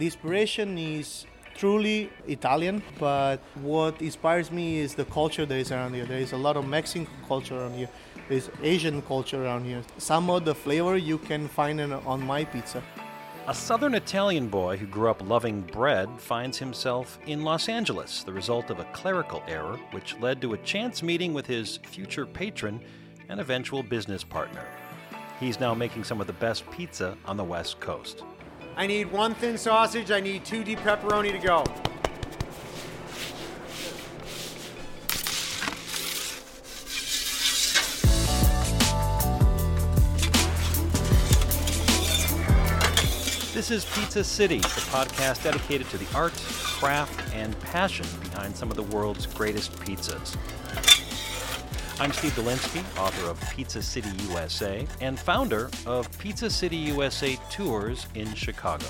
The inspiration is truly Italian, but what inspires me is the culture that is around here. There is a lot of Mexican culture around here. There's Asian culture around here. Some of the flavor you can find in, on my pizza. A southern Italian boy who grew up loving bread finds himself in Los Angeles, the result of a clerical error which led to a chance meeting with his future patron and eventual business partner. He's now making some of the best pizza on the West Coast. I need one thin sausage. I need two deep pepperoni to go. This is Pizza City, the podcast dedicated to the art, craft, and passion behind some of the world's greatest pizzas. I'm Steve Dolinsky, author of Pizza City USA and founder of Pizza City USA Tours in Chicago.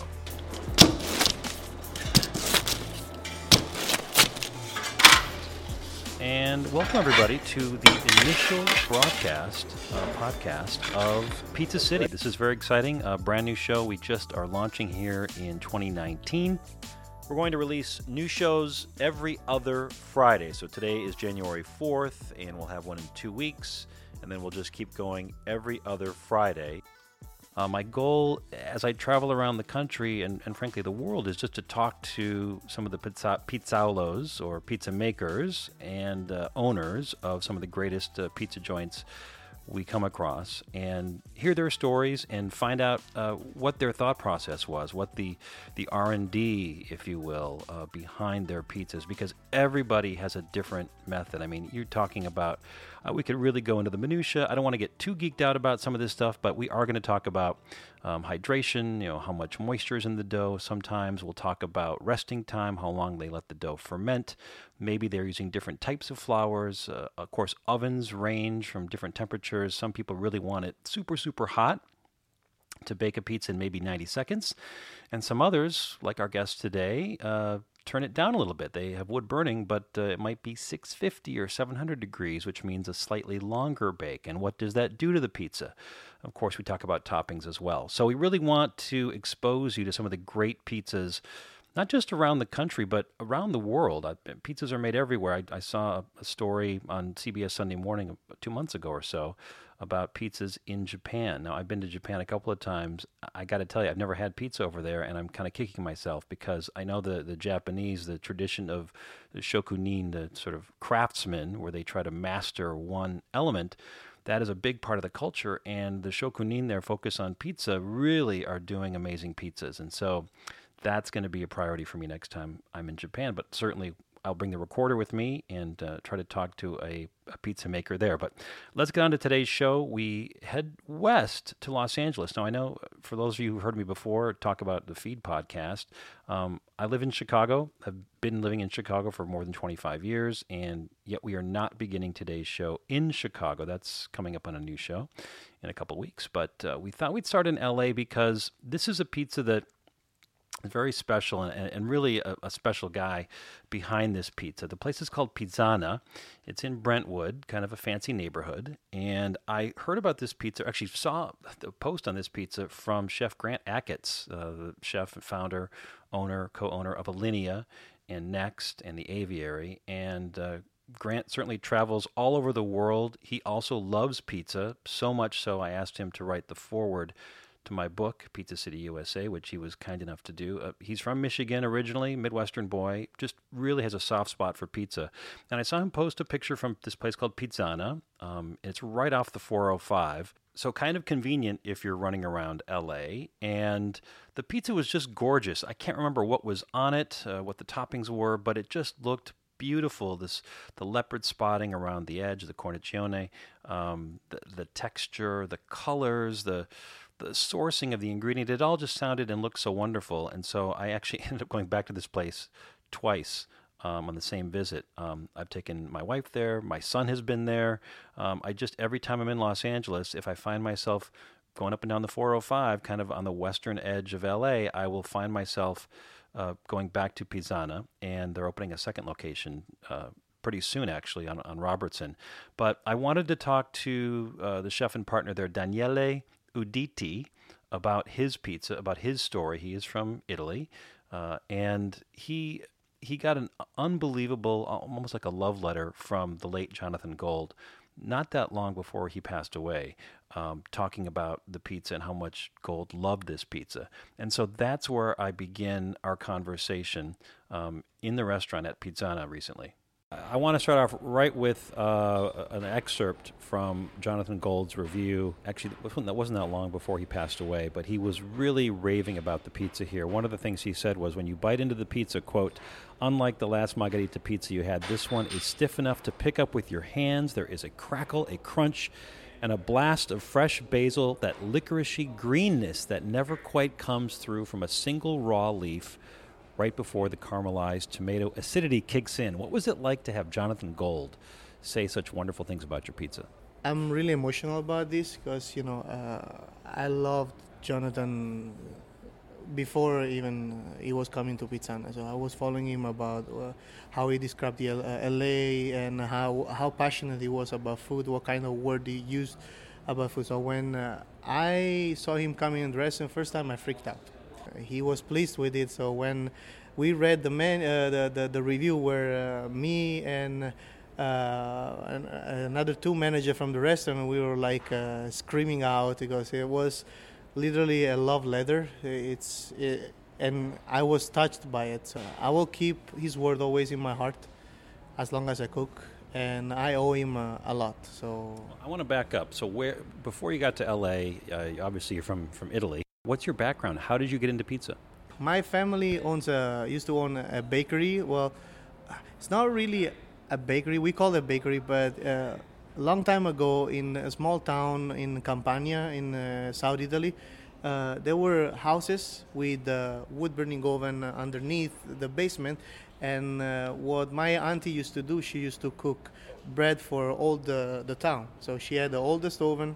And welcome everybody to the initial broadcast uh, podcast of Pizza City. This is very exciting, a brand new show we just are launching here in 2019. We're going to release new shows every other Friday. So today is January 4th, and we'll have one in two weeks, and then we'll just keep going every other Friday. Uh, my goal as I travel around the country and, and, frankly the world is just to talk to some of the pizza, pizzaiolos or pizza makers and uh, owners of some of the greatest uh, pizza joints we come across and hear their stories and find out uh, what their thought process was, what the the R and D, if you will, uh, behind their pizzas, because everybody has a different method. I mean, you're talking about uh, we could really go into the minutia. I don't want to get too geeked out about some of this stuff, but we are going to talk about um, hydration. You know, how much moisture is in the dough. Sometimes we'll talk about resting time, how long they let the dough ferment. Maybe they're using different types of flours. Uh, of course, ovens range from different temperatures. Some people really want it super, super hot to bake a pizza in maybe 90 seconds. And some others, like our guest today, uh, turn it down a little bit. They have wood burning, but uh, it might be 650 or 700 degrees, which means a slightly longer bake. And what does that do to the pizza? Of course, we talk about toppings as well. So we really want to expose you to some of the great pizzas not just around the country, but around the world. Pizzas are made everywhere. I, I, saw a story on CBS Sunday Morning two months ago or so about pizzas in Japan. Now, I've been to Japan a couple of times. I got to tell you, I've never had pizza over there, and I'm kind of kicking myself because I know the, the Japanese, the tradition of the shokunin, the sort of craftsmen, where they try to master one element. That is a big part of the culture, and the shokunin there focus on pizza really are doing amazing pizzas. And so that's going to be a priority for me next time I'm in Japan, but certainly I'll bring the recorder with me and uh, try to talk to a, a, pizza maker there. But let's get on to today's show. We head west to Los Angeles. Now, I know for those of you who've heard me before talk about the Feed podcast, um, I live in Chicago. I've been living in Chicago for more than 25 years, and yet we are not beginning today's show in Chicago. That's coming up on a new show in a couple weeks. But uh, we thought we'd start in LA because this is a pizza that very special and, and really a, a, special guy behind this pizza. The place is called Pizzana. It's in Brentwood, kind of a fancy neighborhood. And I heard about this pizza, actually saw the post on this pizza from Chef Grant Achatz, uh, the chef, founder, owner, co owner of Alinea and Next and the Aviary. And uh, Grant certainly travels all over the world. He also loves pizza, so much so I asked him to write the foreword to my book, Pizza City USA, which he was kind enough to do. Uh, he's from Michigan originally, Midwestern boy, just really has a soft spot for pizza. And I saw him post a picture from this place called Pizzana. Um, it's right off the 405. So, kind of convenient if you're running around LA. And the pizza was just gorgeous. I can't remember what was on it, uh, what the toppings were, but it just looked beautiful. This the leopard spotting around the edge, the cornicione, um, the the texture, the colors, the the sourcing of the ingredient, it all just sounded and looked so wonderful. And so I actually ended up going back to this place twice um, on the same visit. Um, I've taken my wife there. My son has been there. Um, I just every time I'm in Los Angeles, if I find myself going up and down the 405, kind of on the western edge of LA, I will find myself uh, going back to Pizzana, and they're opening a second location. Uh, pretty soon, actually, on, on Robertson. But I wanted to talk to uh, the chef and partner there, Daniele Uditi. about his pizza, about his story. He is from Italy, uh, and he he got an unbelievable, almost like a love letter from the late Jonathan Gold, not that long before he passed away, um, talking about the pizza and how much Gold loved this pizza. And so that's where I begin our conversation um, in the restaurant at Pizzana recently. I want to start off right with uh, an excerpt from Jonathan Gold's review. Actually, that wasn't that long before he passed away, but he was really raving about the pizza here. One of the things he said was, "When you bite into the pizza, quote, unlike the last margherita pizza you had, this one is stiff enough to pick up with your hands. There is a crackle, a crunch." And a blast of fresh basil, that licoricey greenness that never quite comes through from a single raw leaf right before the caramelized tomato acidity kicks in. What was it like to have Jonathan Gold say such wonderful things about your pizza? I'm really emotional about this because you know uh, I loved Jonathan before even uh, he was coming to Pizzana. So I was following him about uh, how he described the uh, LA and how how passionate he was about food, what kind of word he used about food. So when uh, I saw him coming in the first time, I freaked out he was pleased with it. So when we read the man, uh, the, the, the review where uh, me and uh, another two manager from the restaurant, we were like uh, screaming out because it was literally a love letter. It's it, and I was touched by it. So I will keep his word always in my heart as long as I cook and I owe him uh, a lot. So I want to back up. So where before you got to LA, uh, obviously you're from from Italy. What's your background? How did you get into pizza? My family owns a used to own a bakery. Well, it's not really a bakery. We call it a bakery, but uh, a long time ago in a small town in Campania in uh, South Italy, uh, there were houses with a wood burning oven underneath the basement. And uh, what my auntie used to do, she used to cook bread for all the, the town. So she had the oldest oven,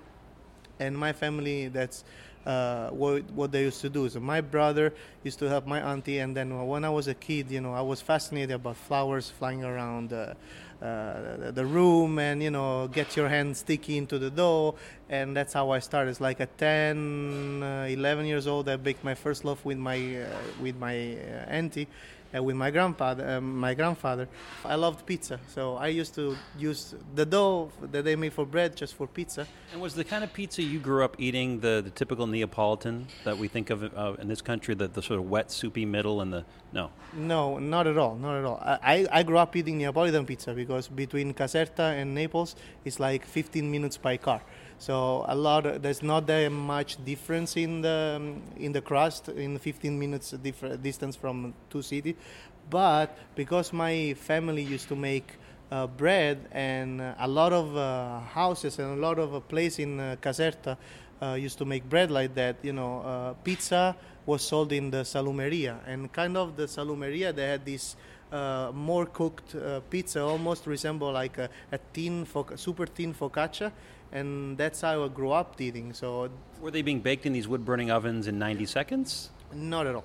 and my family that's uh, what, what they used to do. So my brother used to help my auntie, and then when I was a kid, you know, I was fascinated about flowers flying around uh, uh, the room, and you know, get your hand sticky into the dough, and that's how I started. It's like at 10, uh, 11 years old, I baked my first loaf with my uh, with my uh, auntie, uh, with my grandfather, um, my grandfather. I loved pizza, so I used to use the dough that they made for bread just for pizza. And was the kind of pizza you grew up eating the, the typical Neapolitan that we think of uh, in this country, the, the sort of wet, soupy middle and the no? No, not at all, not at all. I, I grew up eating Neapolitan pizza because between Caserta and Naples, it's like 15 minutes by car. So a lot. Of, there's not that much difference in the um, in the crust in 15 minutes different distance from two cities, but because my family used to make uh, bread and a lot of uh, houses and a lot of uh, place in uh, Caserta uh, used to make bread like that. You know, uh, pizza was sold in the salumeria, and kind of the salumeria they had this. Uh, more cooked uh, pizza almost resemble like a, a thin, foc- super thin focaccia, and that's how I grew up eating. So, were they being baked in these wood burning ovens in 90 seconds? Not at all.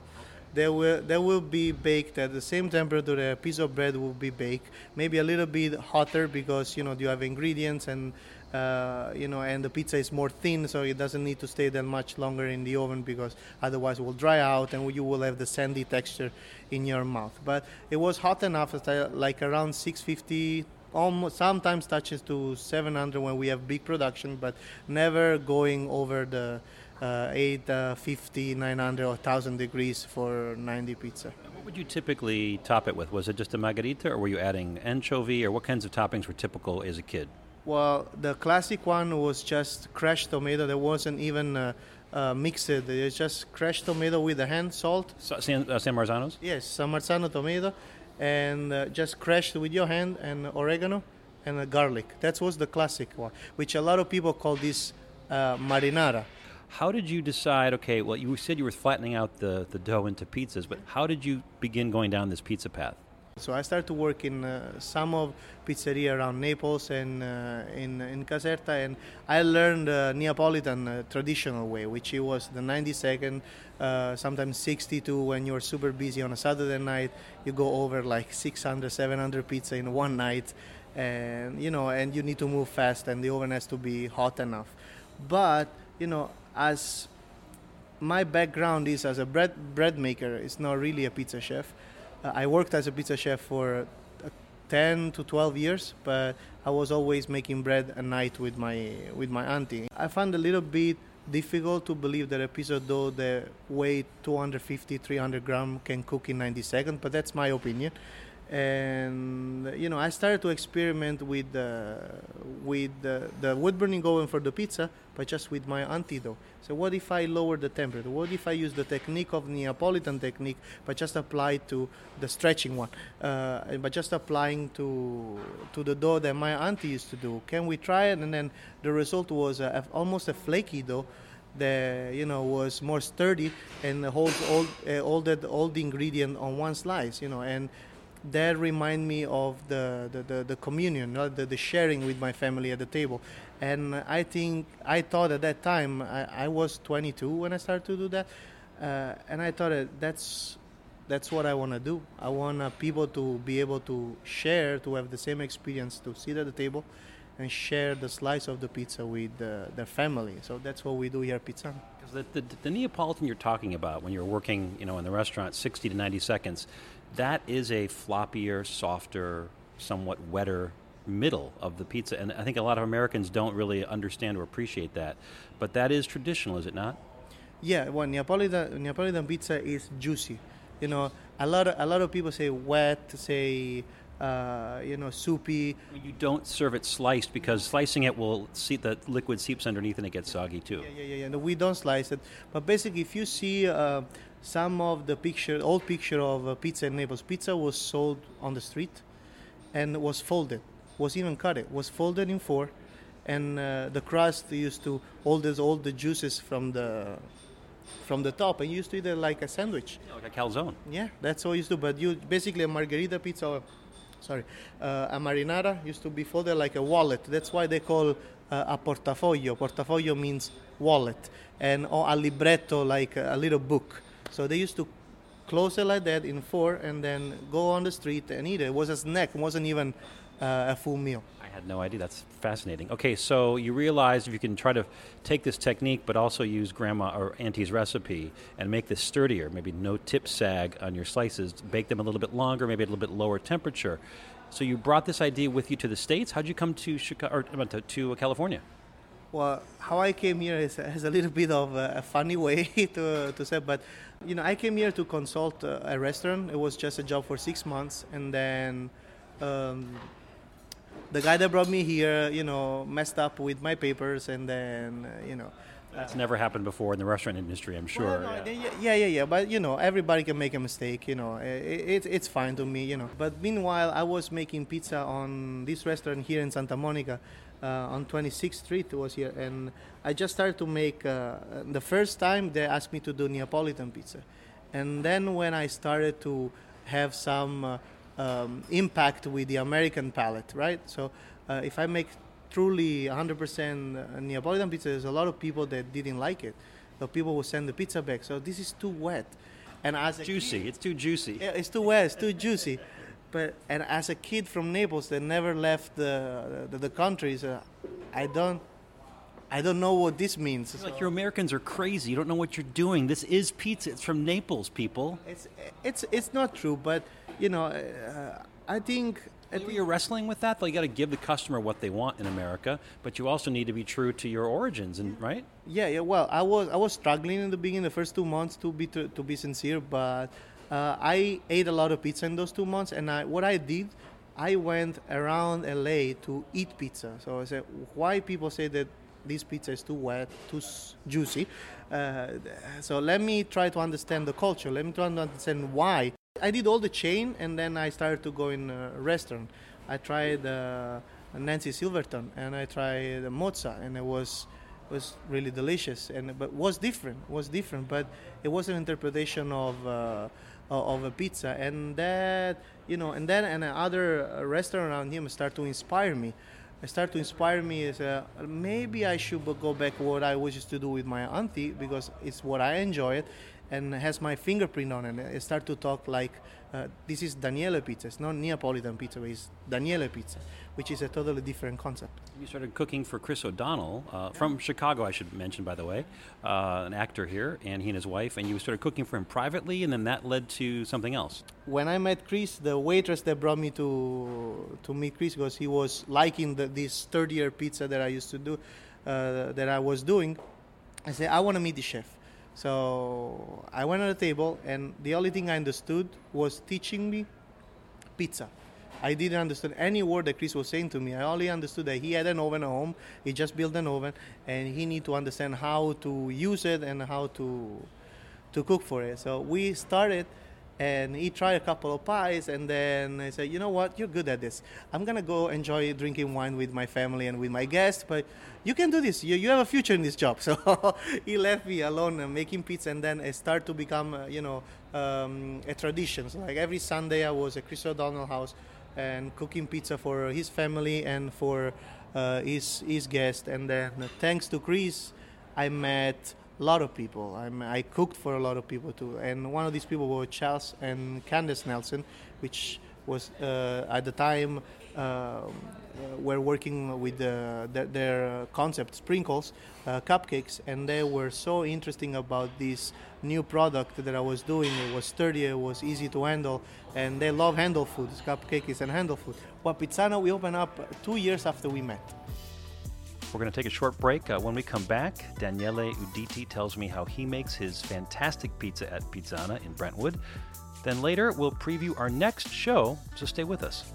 They will they will be baked at the same temperature. A piece of bread will be baked, maybe a little bit hotter because you know you have ingredients and uh, you know, and the pizza is more thin, so it doesn't need to stay that much longer in the oven because otherwise it will dry out and you will have the sandy texture in your mouth. But it was hot enough, like around 650 almost sometimes touches to 700 when we have big production, but never going over the uh, 850, uh, 900, or 1000 degrees for 90 pizza. What would you typically top it with? Was it just a margherita, or were you adding anchovy, or what kinds of toppings were typical as a kid? Well, the classic one was just crushed tomato. There wasn't even uh, uh, mixed. It's just crushed tomato with the hand salt. So, San, uh, San Marzanos? Yes, San Marzano tomato and uh, just crushed with your hand and oregano and garlic. That was the classic one, which a lot of people call this uh, marinara. How did you decide? Okay, well, you said you were flattening out the, the dough into pizzas, but how did you begin going down this pizza path? So I started to work in uh, some of pizzeria around Naples and uh, in in Caserta, and I learned the Neapolitan uh, traditional way, which it was the 90 second, uh, sometimes 62. When you're super busy on a Saturday night, you go over like 600, 700 pizza in one night, and you know, and you need to move fast, and the oven has to be hot enough. But you know, as my background is as a bread bread maker. It's not really a pizza chef. I worked as a pizza chef for uh, 10 to 12 years, but I was always making bread at night with my with my auntie. I found a little bit difficult to believe that a piece of dough that weight 250 300 gram can cook in 90 seconds but that's my opinion and you know I started to experiment with uh, with the, the wood burning oven for the pizza, but just with my auntie though. So what if I lower the temperature? What if I use the technique of Neapolitan technique, but just apply to the stretching one, uh, but just applying to to the dough that my auntie used to do? Can we try it? And then the result was a, almost a flaky dough that you know was more sturdy and holds all uh, all that all the ingredient on one slice. You know and that remind me of the, the, the, the communion, the, the sharing with my family at the table. And I think, I thought at that time, I, I was 22 when I started to do that. Uh, and I thought that that's, that's what I want to do. I want people to be able to share, to have the same experience, to sit at the table and share the slice of the pizza with uh, their family. So that's what we do here at Pizza. The, the, the Neapolitan you're talking about when you're working, you know, in the restaurant, 60 to 90 seconds, that is a floppier, softer, somewhat wetter middle of the pizza. And I think a lot of Americans don't really understand or appreciate that. But that is traditional, is it not? Yeah, well, Neapolitan, Neapolitan pizza is juicy. You know, a lot of, a lot of people say wet, say uh, you know, soupy. You don't serve it sliced because slicing it will see the liquid seeps underneath and it gets soggy too. Yeah, yeah, yeah. yeah. No, we don't slice it, but basically, if you see uh, some of the picture, old picture of uh, pizza in Naples. Pizza was sold on the street, and was folded, was even cut it, was folded in four, and uh, the crust used to hold this, all the juices from the from the top, and used to eat it like a sandwich. Yeah, like a calzone. Yeah, that's what used to. But you basically a margherita pizza. Or, sorry, uh, a marinara used to be folded like a wallet. That's why they call uh, a portafoglio. Portafoglio means wallet, and or a libretto like a little book. So they used to close it like that in four and then go on the street and eat it. It was a snack, it wasn't even uh, a full meal. I had no idea. That's fascinating. Okay, so you realize if you can try to take this technique but also use grandma or auntie's recipe and make this sturdier, maybe no tip sag on your slices, bake them a little bit longer, maybe a little bit lower temperature. So you brought this idea with you to the States. How'd you come to Chicago, or to, to California? Well, how I came here is, is a little bit of a, a funny way to, to say, but you know, I came here to consult a, a restaurant. It was just a job for six months, and then um, the guy that brought me here, you know, messed up with my papers, and then uh, you know. That's uh, never happened before in the restaurant industry, I'm sure. Well, no, yeah. yeah, yeah, yeah. But you know, everybody can make a mistake. You know, it, it, it's fine to me. You know. But meanwhile, I was making pizza on this restaurant here in Santa Monica, on 26th Street was here, and I just started to make. Uh, the first time they asked me to do Neapolitan pizza, and then when I started to have some uh, um, impact with the American palate, right? So uh, if I make truly 100% Neapolitan pizza, there's a lot of people that didn't like it. The people will send the pizza back. So this is too wet, and as juicy, kid, it's too juicy. Yeah, it's too wet. It's too juicy but and as a kid from Naples that never left the the, the country, so I don't I don't know what this means. So. Like your Americans are crazy. You don't know what you're doing. This is pizza. It's from Naples, people. It's it's it's not true, but you know, uh, I think. Think you're wrestling with that. Though you got to give the customer what they want in America, but you also need to be true to your origins, and right? Yeah, yeah. Well, I was I was struggling in the beginning, the first two months, to be to, to be sincere, but uh, I ate a lot of pizza in those two months, and I, what I did, I went around LA to eat pizza. So I said, why people say that this pizza is too wet, too juicy? Uh, so let me try to understand the culture. Let me try to understand why. I did all the chain, and then I started to go in a restaurant. I tried uh, Nancy Silverton, and I tried Mozza, and it was was really delicious. And but was different, was different. But it was an interpretation of uh, of a pizza, and that you know, and then another uh, restaurant around him start to inspire me. Start to inspire me is uh, maybe I should go back what I was used to do with my auntie because it's what I enjoy it, and has my fingerprint on it. I start to talk like uh, this is Daniele Pizza. It's not Neapolitan pizza, it's Daniele Pizza, which is a totally different concept. You started cooking for Chris O'Donnell uh, from Chicago, I should mention, by the way, uh, an actor here, and he and his wife, and you started cooking for him privately, and then that led to something else. When I met Chris, the waitress that brought me to to meet Chris because he was liking the, this sturdier pizza that I used to do, uh, that I was doing. I said, I want to meet the chef. So I went on the table, and the only thing I understood was teaching me pizza. I didn't understand any word that Chris was saying to me. I only understood that he had an oven at home. He just built an oven, and he need to understand how to use it and how to to cook for it. So we started and he tried a couple of pies and then i said you know what? You're good at this. I'm to go enjoy drinking wine with my family and with my guests but you can do this. You, you have a future in this job. So he left me alone uh, making pizza and then it started to become uh, you know um, a tradition. So like every sunday i was at chris o'donnell house and cooking pizza for his family and for uh, his his guests and then uh, thanks to chris i met a lot of people. I'm, I cooked for a lot of people too, and one of these people were Charles and Candace Nelson, which was uh, at the time uh, were working with the, the, their concept sprinkles uh, cupcakes. And they were so interesting about this new product that i was doing. It was sturdy it was easy to handle and they love handle food this cupcake is a handle food. Well pizzana we opened up two years after we met we're going to take a short break. Uh, when we come back, Daniele Uditi tells me how he makes his fantastic pizza at Pizzana in Brentwood. Then later, we'll preview our next show, so stay with us.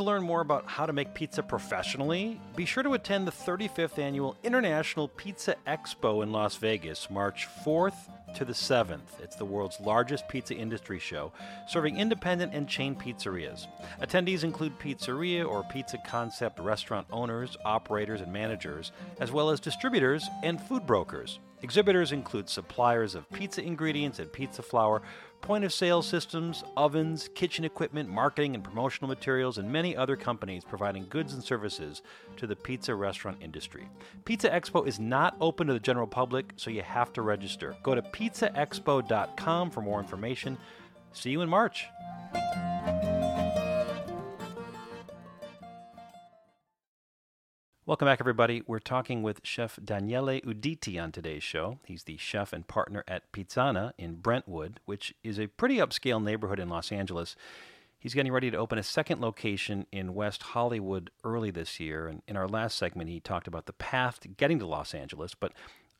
To learn more about how to make pizza professionally, be sure to attend the 35th annual International Pizza Expo in Las Vegas, March 4th to the 7th. It's the world's largest pizza industry show, serving independent and chain pizzerias. Attendees include pizzeria or pizza concept restaurant owners, operators, and managers, as well as distributors and food brokers. Exhibitors include suppliers of pizza ingredients and pizza flour, point of sale systems, ovens, kitchen equipment, marketing and promotional materials, and many other companies providing goods and services to the pizza restaurant industry. Pizza Expo is not open to the general public, so you have to register. Go to pizzaexpo.com for more information. See you in March. Welcome back, everybody. We're talking with Chef Daniele Uditi on today's show. He's the chef and partner at Pizzana in Brentwood, which is a pretty upscale neighborhood in Los Angeles. He's getting ready to open a second location in West Hollywood early this year. And in our last segment, he talked about the path to getting to Los Angeles. But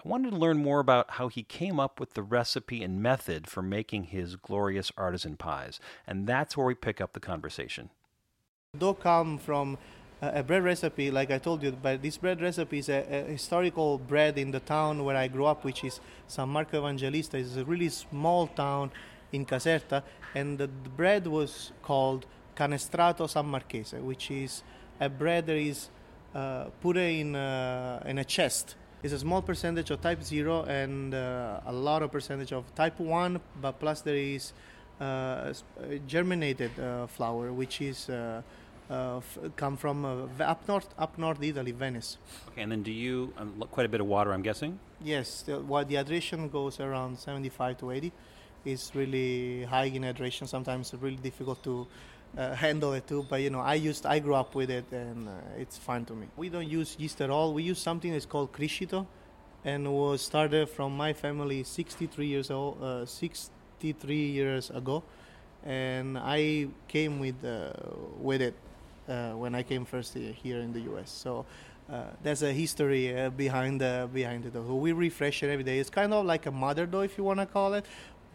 I wanted to learn more about how he came up with the recipe and method for making his glorious artisan pies. And that's where we pick up the conversation. Dough come from a bread recipe, like I told you, but this bread recipe is a, a, historical bread in the town where I grew up, which is San Marco Evangelista. It's a really small town in Caserta, and the, the bread was called Canestrato San Marchese, which is a bread that is uh, put in a, in a chest. It's a small percentage of type 0 and uh, a lot of percentage of type 1, but plus there is uh, germinated uh, flour, which is uh, uh, f- come from uh, up north, up north Italy, Venice. Okay, and then do you um, quite a bit of water? I'm guessing. Yes, the, well, the hydration goes around 75 to 80. It's really high in hydration. Sometimes it's really difficult to uh, handle it too. But you know, I used, I grew up with it, and uh, it's fine to me. We don't use yeast at all. We use something that's called criscito, and was started from my family 63 years old, uh, 63 years ago, and I came with uh, with it uh, when I came first here in the U.S. So uh, there's a history uh, behind the behind it. So we refresh it every day. It's kind of like a mother dough, if you want to call it,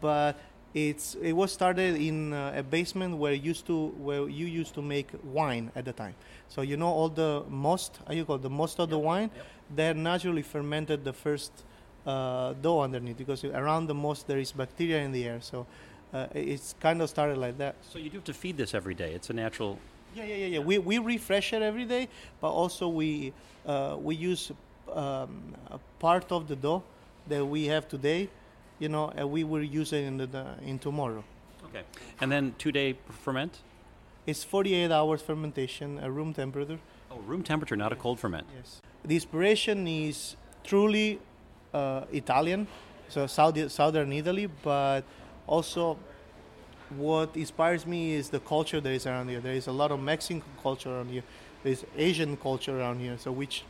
but it's it was started in uh, a basement where used to where you used to make wine at the time. So you know all the most, how you call it, the most of yep. the wine, yep. they naturally fermented the first uh, dough underneath because around the most there is bacteria in the air. So uh, it's kind of started like that. So you do have to feed this every day. It's a natural yeah, yeah, yeah, yeah. We, we refresh it every day, but also we uh, we use um, a part of the dough that we have today, you know, and we will use it in the, the in tomorrow. Okay. And then two day ferment? It's 48 hours fermentation at room temperature. Oh, room temperature, not a cold ferment. Yes. The inspiration is truly uh, Italian, so Saudi, southern Italy, but also what inspires me is the culture that is around here. There is a lot of Mexican culture around here. There's Asian culture around here. So which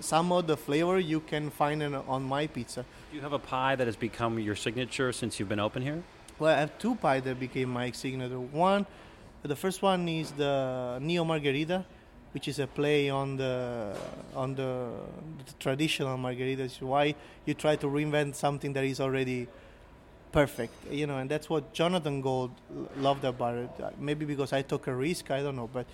some of the flavor you can find in, on my pizza. Do you have a pie that has become your signature since you've been open here? Well, I have two pies that became my signature. One, the first one is the Neo Margherita, which is a play on the on the, the traditional margheritas. Why you try to reinvent something that is already perfect, you know, and that's what Jonathan Gold loved about it. Uh, maybe because I took a risk, I don't know, but.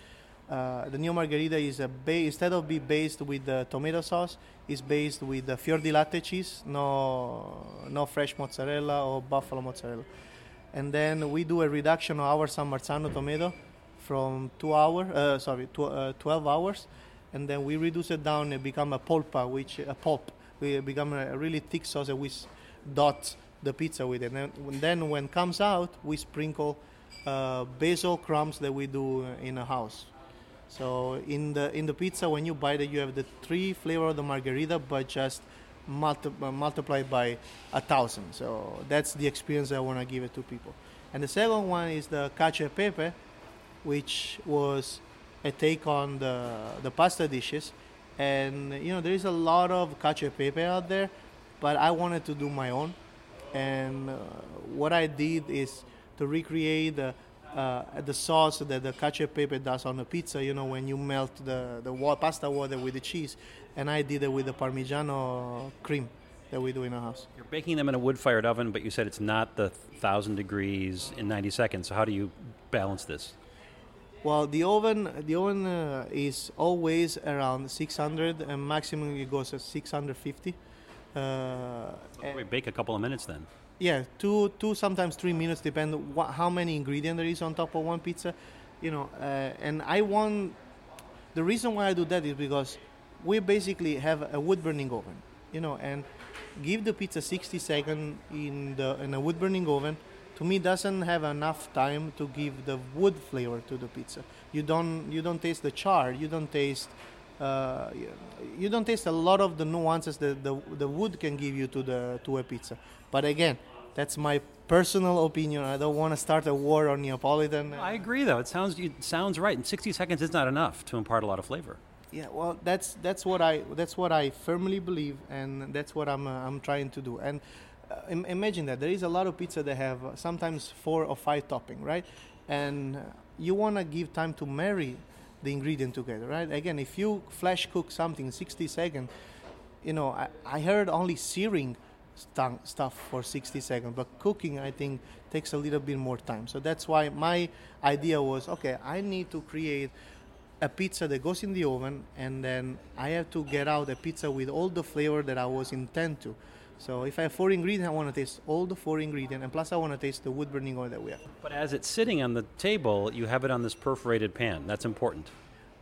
Uh, the new Margherita is a ba- instead of be based with the tomato sauce, is based with the fior di latte cheese, no no fresh mozzarella or buffalo mozzarella. And then we do a reduction of our San Marzano tomato from two hour, uh, sorry, tw- uh, 12 hours, and then we reduce it down and become a polpa, which a pulp. We become a really thick sauce with we s- dot the pizza with it. And then, when comes out, we sprinkle uh, basil crumbs that we do in a house. So in the in the pizza, when you bite it, you have the three flavor of the margherita, but just multi- uh, multiplied by a thousand. So that's the experience I want to give it to people. And the second one is the cacio e pepe, which was a take on the the pasta dishes. And you know there is a lot of cacio e pepe out there, but I wanted to do my own. And uh, what I did is to recreate the uh, the sauce that the cacio e pepe does on the pizza. You know when you melt the the wa- pasta water with the cheese, and I did it with the Parmigiano cream that we do in our house. You're baking them in a wood fired oven, but you said it's not the 1,000 degrees in 90 seconds. So, how do you balance this? Well, the oven the oven uh, is always around 600, and maximum it goes at 650. Uh, We bake a couple of minutes then. yeah, two two sometimes three minutes depend what, how many ingredient there is on top of one pizza, you know. Uh, and I want the reason why I do that is because we basically have a wood burning oven, you know, and give the pizza 60 seconds in the in a wood burning oven. To me, doesn't have enough time to give the wood flavor to the pizza. You don't you don't taste the char. You don't taste. Uh, you- don't taste a lot of the nuances that the, the wood can give you to the to a pizza. But again, that's my personal opinion. I don't want to start a war on Neapolitan. I agree, though. It sounds it sounds right. And 60 seconds is not enough to impart a lot of flavor. Yeah, well, that's that's what I that's what I firmly believe, and that's what I'm uh, I'm trying to do. And uh, im- imagine that there is a lot of pizza that have uh, sometimes four or five topping, right? And uh, you want to give time to marry the ingredient together, right? Again, if you flash cook something in 60 seconds, you know, I, I heard only searing stu- stuff for 60 seconds, but cooking, I think, takes a little bit more time. So that's why my idea was okay, I need to create a pizza that goes in the oven, and then I have to get out a pizza with all the flavor that I was intent to. So if I have four ingredients, I want to taste all the four ingredients, and plus I want to taste the wood burning oil that we have. But as it's sitting on the table, you have it on this perforated pan. That's important.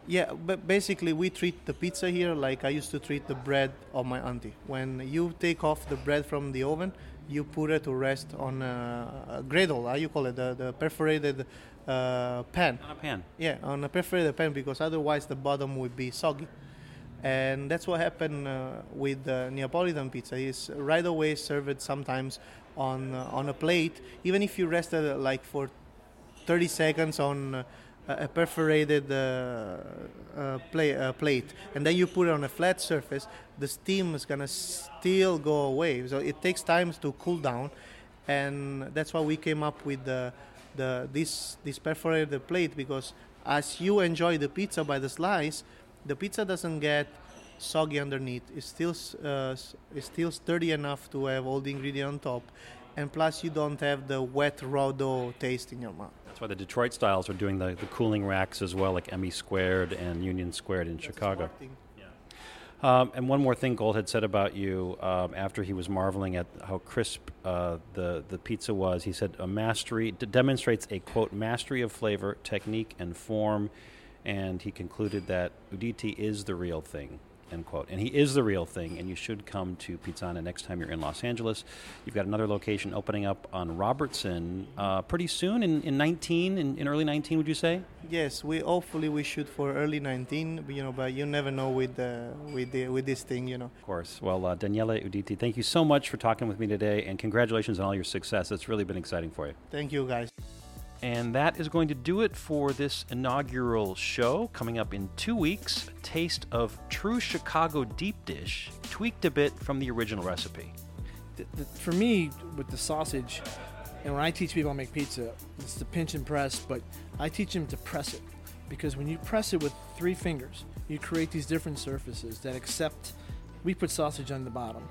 Yeah, but basically we treat the pizza here like I used to treat the bread of my auntie. When you take off the bread from the oven, you put it to rest on a, a griddle, how you call it, the, the perforated uh, pan. On a pan. Yeah, on a perforated pan because otherwise the bottom would be soggy. And that's what happened uh, with the Neapolitan pizza. Is right away served sometimes on uh, on a plate, even if you rested uh, like for 30 seconds on uh, a perforated uh, uh, play, uh, plate, and then you put it on a flat surface. The steam is gonna still go away, so it takes time to cool down, and that's why we came up with the the this this perforated plate because as you enjoy the pizza by the slice, the pizza doesn't get soggy underneath. It's still uh, it's still sturdy enough to have all the ingredients on top, and plus you don't have the wet raw dough taste in your mouth. That's why the Detroit styles are doing the, the cooling racks as well, like Emmy Squared and Union Squared in Chicago. Um, and one more thing Gold had said about you um, after he was marveling at how crisp uh, the the pizza was. He said a mastery d- demonstrates a quote mastery of flavor, technique, and form, and he concluded that uditi is the real thing. End quote. And he is the real thing, and you should come to Pizzana next time you're in Los Angeles. You've got another location opening up on Robertson uh, pretty soon in, in 19, in, in early 19, would you say? Yes, we hopefully we shoot for early 19, you know, but you never know with the, with the, with this thing, you know. Of course. Well, uh, Daniele Uditi, thank you so much for talking with me today, and congratulations on all your success. It's really been exciting for you. Thank you, guys. And that is going to do it for this inaugural show. Coming up in two weeks, a taste of true Chicago deep dish, tweaked a bit from the original recipe. The, the, for me, with the sausage, and when I teach people how to make pizza, it's the pinch and press, but I teach them to press it. Because when you press it with three fingers, you create these different surfaces that accept, we put sausage on the bottom.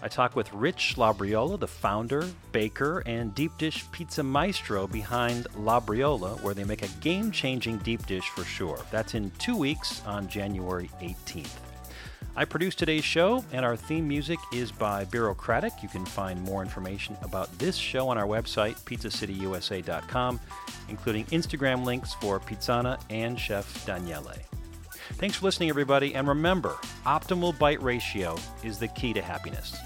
I talk with Rich Labriola, the founder, baker, and deep dish pizza maestro behind Labriola, where they make a game changing deep dish for sure. That's in two weeks on January 18th. I produced today's show, and our theme music is by Bureaucratic. You can find more information about this show on our website, pizzacityusa.com, including Instagram links for Pizzana and Chef Daniele. Thanks for listening, everybody, and remember optimal bite ratio is the key to happiness.